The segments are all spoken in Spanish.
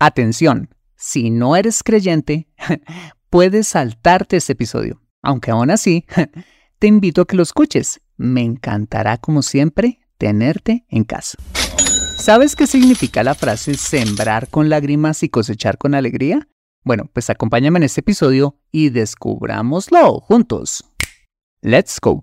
Atención, si no eres creyente, puedes saltarte este episodio, aunque aún así, te invito a que lo escuches. Me encantará, como siempre, tenerte en casa. ¿Sabes qué significa la frase sembrar con lágrimas y cosechar con alegría? Bueno, pues acompáñame en este episodio y descubrámoslo juntos. Let's go.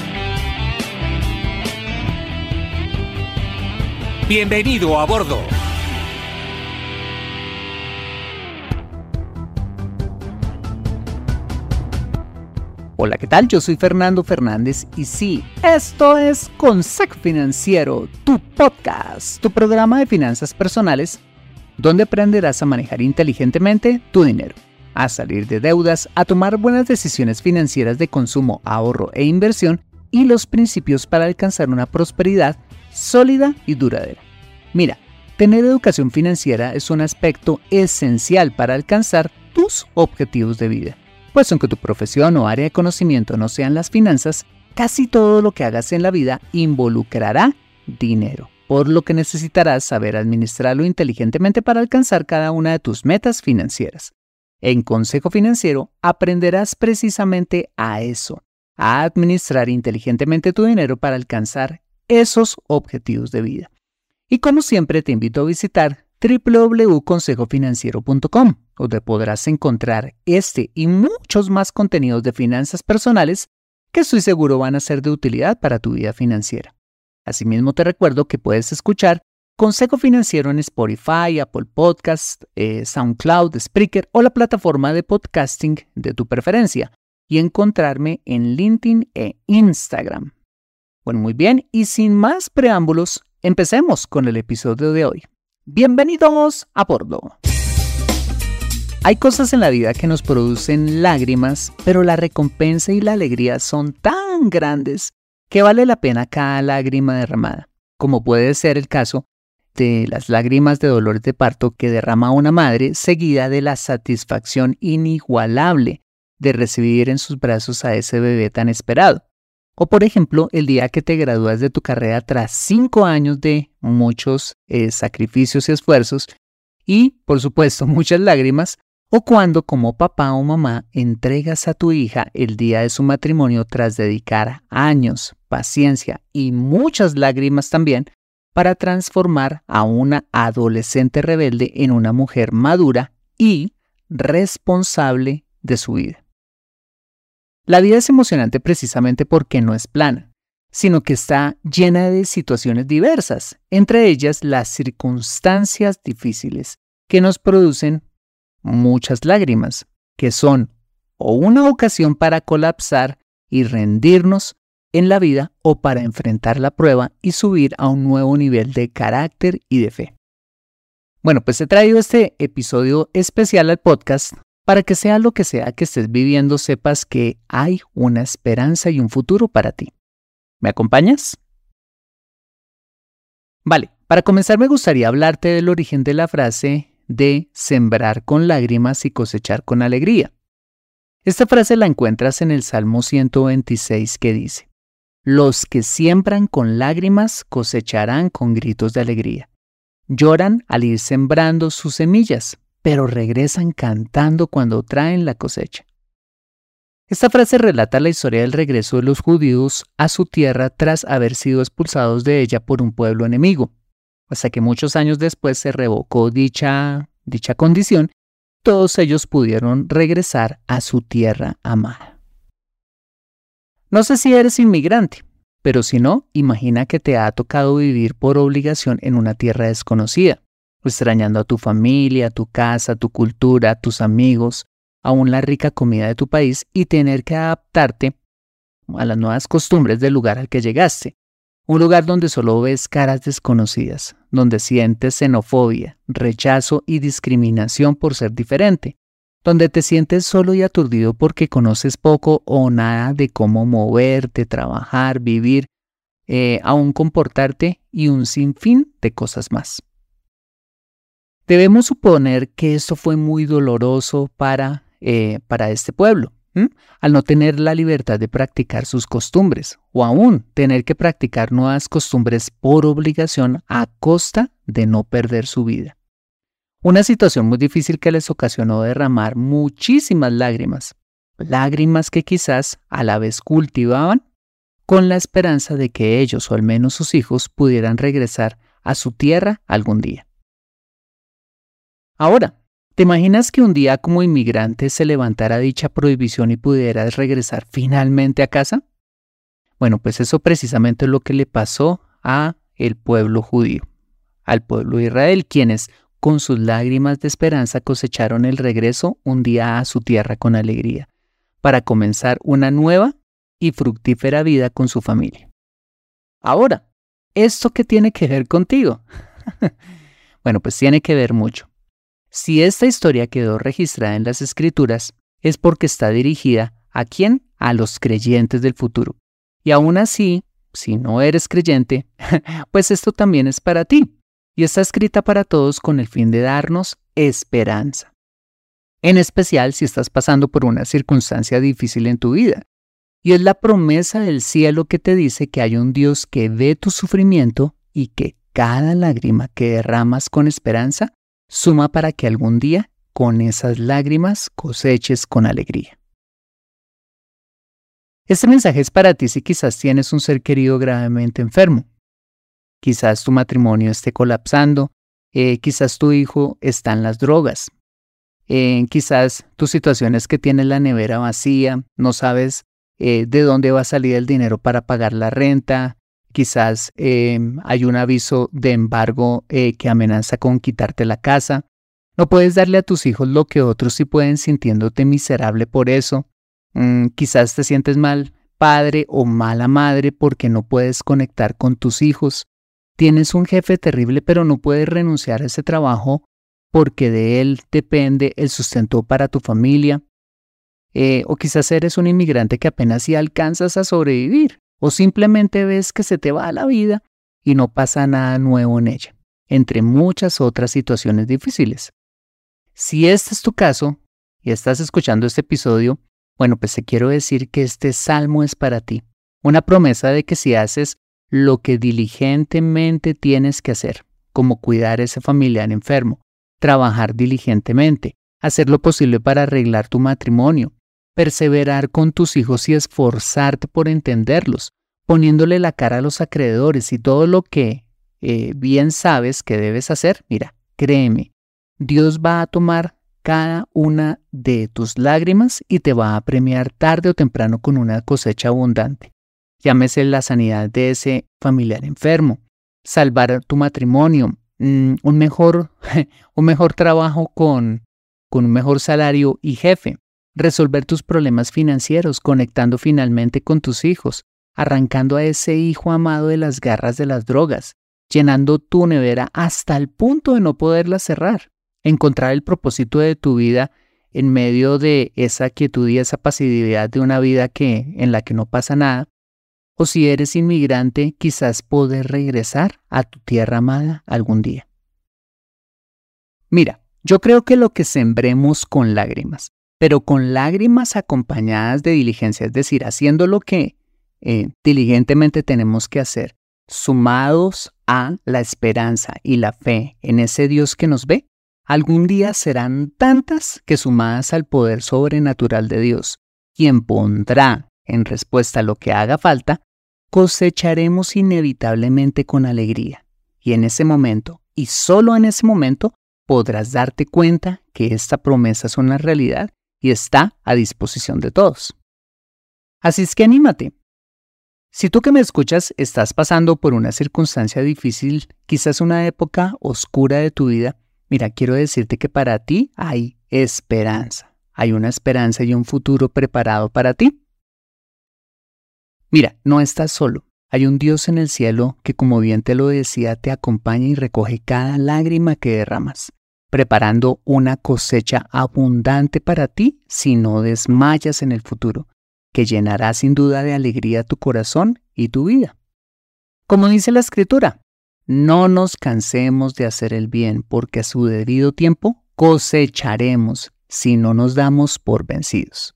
Bienvenido a bordo. Hola, ¿qué tal? Yo soy Fernando Fernández y sí, esto es Consejo Financiero, tu podcast, tu programa de finanzas personales, donde aprenderás a manejar inteligentemente tu dinero, a salir de deudas, a tomar buenas decisiones financieras de consumo, ahorro e inversión y los principios para alcanzar una prosperidad sólida y duradera. Mira, tener educación financiera es un aspecto esencial para alcanzar tus objetivos de vida. Pues aunque tu profesión o área de conocimiento no sean las finanzas, casi todo lo que hagas en la vida involucrará dinero, por lo que necesitarás saber administrarlo inteligentemente para alcanzar cada una de tus metas financieras. En Consejo Financiero aprenderás precisamente a eso, a administrar inteligentemente tu dinero para alcanzar esos objetivos de vida. Y como siempre te invito a visitar www.consejofinanciero.com, donde podrás encontrar este y muchos más contenidos de finanzas personales que estoy seguro van a ser de utilidad para tu vida financiera. Asimismo te recuerdo que puedes escuchar Consejo Financiero en Spotify, Apple Podcast, eh, SoundCloud, Spreaker o la plataforma de podcasting de tu preferencia y encontrarme en LinkedIn e Instagram. Bueno, muy bien, y sin más preámbulos, empecemos con el episodio de hoy. Bienvenidos a bordo. Hay cosas en la vida que nos producen lágrimas, pero la recompensa y la alegría son tan grandes que vale la pena cada lágrima derramada, como puede ser el caso de las lágrimas de dolor de parto que derrama una madre seguida de la satisfacción inigualable de recibir en sus brazos a ese bebé tan esperado. O por ejemplo, el día que te gradúas de tu carrera tras cinco años de muchos eh, sacrificios y esfuerzos y, por supuesto, muchas lágrimas, o cuando como papá o mamá entregas a tu hija el día de su matrimonio tras dedicar años, paciencia y muchas lágrimas también para transformar a una adolescente rebelde en una mujer madura y responsable de su vida. La vida es emocionante precisamente porque no es plana, sino que está llena de situaciones diversas, entre ellas las circunstancias difíciles que nos producen muchas lágrimas, que son o una ocasión para colapsar y rendirnos en la vida o para enfrentar la prueba y subir a un nuevo nivel de carácter y de fe. Bueno, pues he traído este episodio especial al podcast para que sea lo que sea que estés viviendo, sepas que hay una esperanza y un futuro para ti. ¿Me acompañas? Vale, para comenzar me gustaría hablarte del origen de la frase de sembrar con lágrimas y cosechar con alegría. Esta frase la encuentras en el Salmo 126 que dice, Los que siembran con lágrimas cosecharán con gritos de alegría. Lloran al ir sembrando sus semillas, pero regresan cantando cuando traen la cosecha. Esta frase relata la historia del regreso de los judíos a su tierra tras haber sido expulsados de ella por un pueblo enemigo, hasta que muchos años después se revocó dicha, dicha condición, todos ellos pudieron regresar a su tierra amada. No sé si eres inmigrante, pero si no, imagina que te ha tocado vivir por obligación en una tierra desconocida extrañando a tu familia, tu casa, tu cultura, tus amigos, aún la rica comida de tu país y tener que adaptarte a las nuevas costumbres del lugar al que llegaste. Un lugar donde solo ves caras desconocidas, donde sientes xenofobia, rechazo y discriminación por ser diferente, donde te sientes solo y aturdido porque conoces poco o nada de cómo moverte, trabajar, vivir, eh, aún comportarte y un sinfín de cosas más. Debemos suponer que esto fue muy doloroso para, eh, para este pueblo, al no tener la libertad de practicar sus costumbres o aún tener que practicar nuevas costumbres por obligación a costa de no perder su vida. Una situación muy difícil que les ocasionó derramar muchísimas lágrimas, lágrimas que quizás a la vez cultivaban con la esperanza de que ellos o al menos sus hijos pudieran regresar a su tierra algún día. Ahora, ¿te imaginas que un día como inmigrante se levantara dicha prohibición y pudieras regresar finalmente a casa? Bueno, pues eso precisamente es lo que le pasó a el pueblo judío, al pueblo de Israel, quienes con sus lágrimas de esperanza cosecharon el regreso un día a su tierra con alegría, para comenzar una nueva y fructífera vida con su familia. Ahora, ¿esto qué tiene que ver contigo? bueno, pues tiene que ver mucho. Si esta historia quedó registrada en las escrituras, es porque está dirigida a quién? A los creyentes del futuro. Y aún así, si no eres creyente, pues esto también es para ti y está escrita para todos con el fin de darnos esperanza. En especial si estás pasando por una circunstancia difícil en tu vida. Y es la promesa del cielo que te dice que hay un Dios que ve tu sufrimiento y que cada lágrima que derramas con esperanza suma para que algún día con esas lágrimas coseches con alegría. Este mensaje es para ti si quizás tienes un ser querido gravemente enfermo quizás tu matrimonio esté colapsando, eh, quizás tu hijo está en las drogas, eh, quizás tu situación es que tienes la nevera vacía, no sabes eh, de dónde va a salir el dinero para pagar la renta, quizás hay un aviso de embargo que amenaza con quitarte la casa. No puedes darle a tus hijos lo que otros sí pueden sintiéndote miserable por eso. Mm, quizás te sientes mal padre o mala madre porque no puedes conectar con tus hijos. Tienes un jefe terrible pero no puedes renunciar a ese trabajo porque de él depende el sustento para tu familia. Eh, o quizás eres un inmigrante que apenas si alcanzas a sobrevivir. O simplemente ves que se te va la vida y no pasa nada nuevo en ella, entre muchas otras situaciones difíciles. Si este es tu caso y estás escuchando este episodio, bueno, pues te quiero decir que este salmo es para ti. Una promesa de que si haces lo que diligentemente tienes que hacer, como cuidar a ese familiar enfermo, trabajar diligentemente, hacer lo posible para arreglar tu matrimonio, perseverar con tus hijos y esforzarte por entenderlos, poniéndole la cara a los acreedores y todo lo que eh, bien sabes que debes hacer, mira, créeme, Dios va a tomar cada una de tus lágrimas y te va a premiar tarde o temprano con una cosecha abundante. Llámese la sanidad de ese familiar enfermo, salvar tu matrimonio, mm, un, mejor, un mejor trabajo con, con un mejor salario y jefe, resolver tus problemas financieros, conectando finalmente con tus hijos, arrancando a ese hijo amado de las garras de las drogas, llenando tu nevera hasta el punto de no poderla cerrar, encontrar el propósito de tu vida en medio de esa quietud y esa pasividad de una vida que en la que no pasa nada, o si eres inmigrante, quizás poder regresar a tu tierra amada algún día. Mira, yo creo que lo que sembremos con lágrimas, pero con lágrimas acompañadas de diligencia, es decir, haciendo lo que eh, diligentemente tenemos que hacer, sumados a la esperanza y la fe en ese Dios que nos ve, algún día serán tantas que sumadas al poder sobrenatural de Dios, quien pondrá en respuesta lo que haga falta, cosecharemos inevitablemente con alegría. Y en ese momento, y solo en ese momento, podrás darte cuenta que esta promesa es una realidad y está a disposición de todos. Así es que anímate. Si tú que me escuchas estás pasando por una circunstancia difícil, quizás una época oscura de tu vida, mira, quiero decirte que para ti hay esperanza. Hay una esperanza y un futuro preparado para ti. Mira, no estás solo. Hay un Dios en el cielo que, como bien te lo decía, te acompaña y recoge cada lágrima que derramas, preparando una cosecha abundante para ti si no desmayas en el futuro, que llenará sin duda de alegría tu corazón y tu vida. Como dice la escritura, no nos cansemos de hacer el bien, porque a su debido tiempo cosecharemos si no nos damos por vencidos.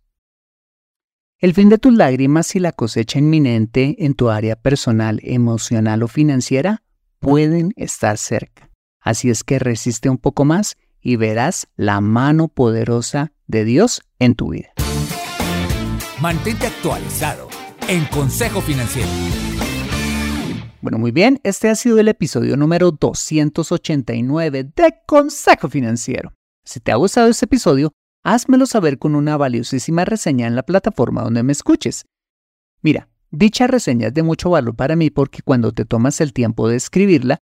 El fin de tus lágrimas y la cosecha inminente en tu área personal, emocional o financiera pueden estar cerca. Así es que resiste un poco más y verás la mano poderosa de Dios en tu vida. Mantente actualizado en Consejo Financiero. Bueno, muy bien, este ha sido el episodio número 289 de Consejo Financiero. Si te ha gustado este episodio, házmelo saber con una valiosísima reseña en la plataforma donde me escuches. Mira, dicha reseña es de mucho valor para mí porque cuando te tomas el tiempo de escribirla,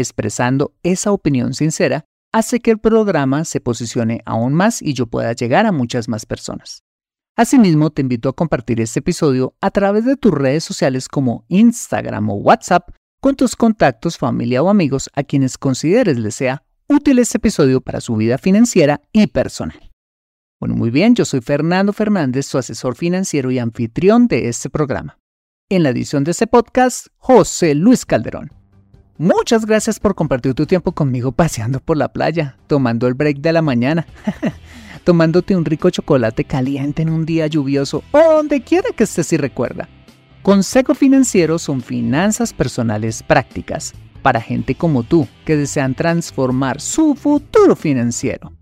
expresando esa opinión sincera, hace que el programa se posicione aún más y yo pueda llegar a muchas más personas. Asimismo, te invito a compartir este episodio a través de tus redes sociales como Instagram o WhatsApp con tus contactos, familia o amigos a quienes consideres les sea útil este episodio para su vida financiera y personal. Bueno, muy bien, yo soy Fernando Fernández, tu asesor financiero y anfitrión de este programa. En la edición de este podcast, José Luis Calderón. Muchas gracias por compartir tu tiempo conmigo paseando por la playa, tomando el break de la mañana, tomándote un rico chocolate caliente en un día lluvioso o donde quiera que estés y recuerda. Consejo Financiero son finanzas personales prácticas para gente como tú que desean transformar su futuro financiero.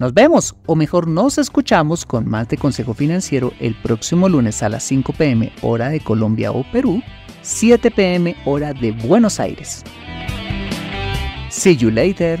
Nos vemos, o mejor nos escuchamos con más de Consejo Financiero el próximo lunes a las 5 pm hora de Colombia o Perú, 7 pm hora de Buenos Aires. See you later.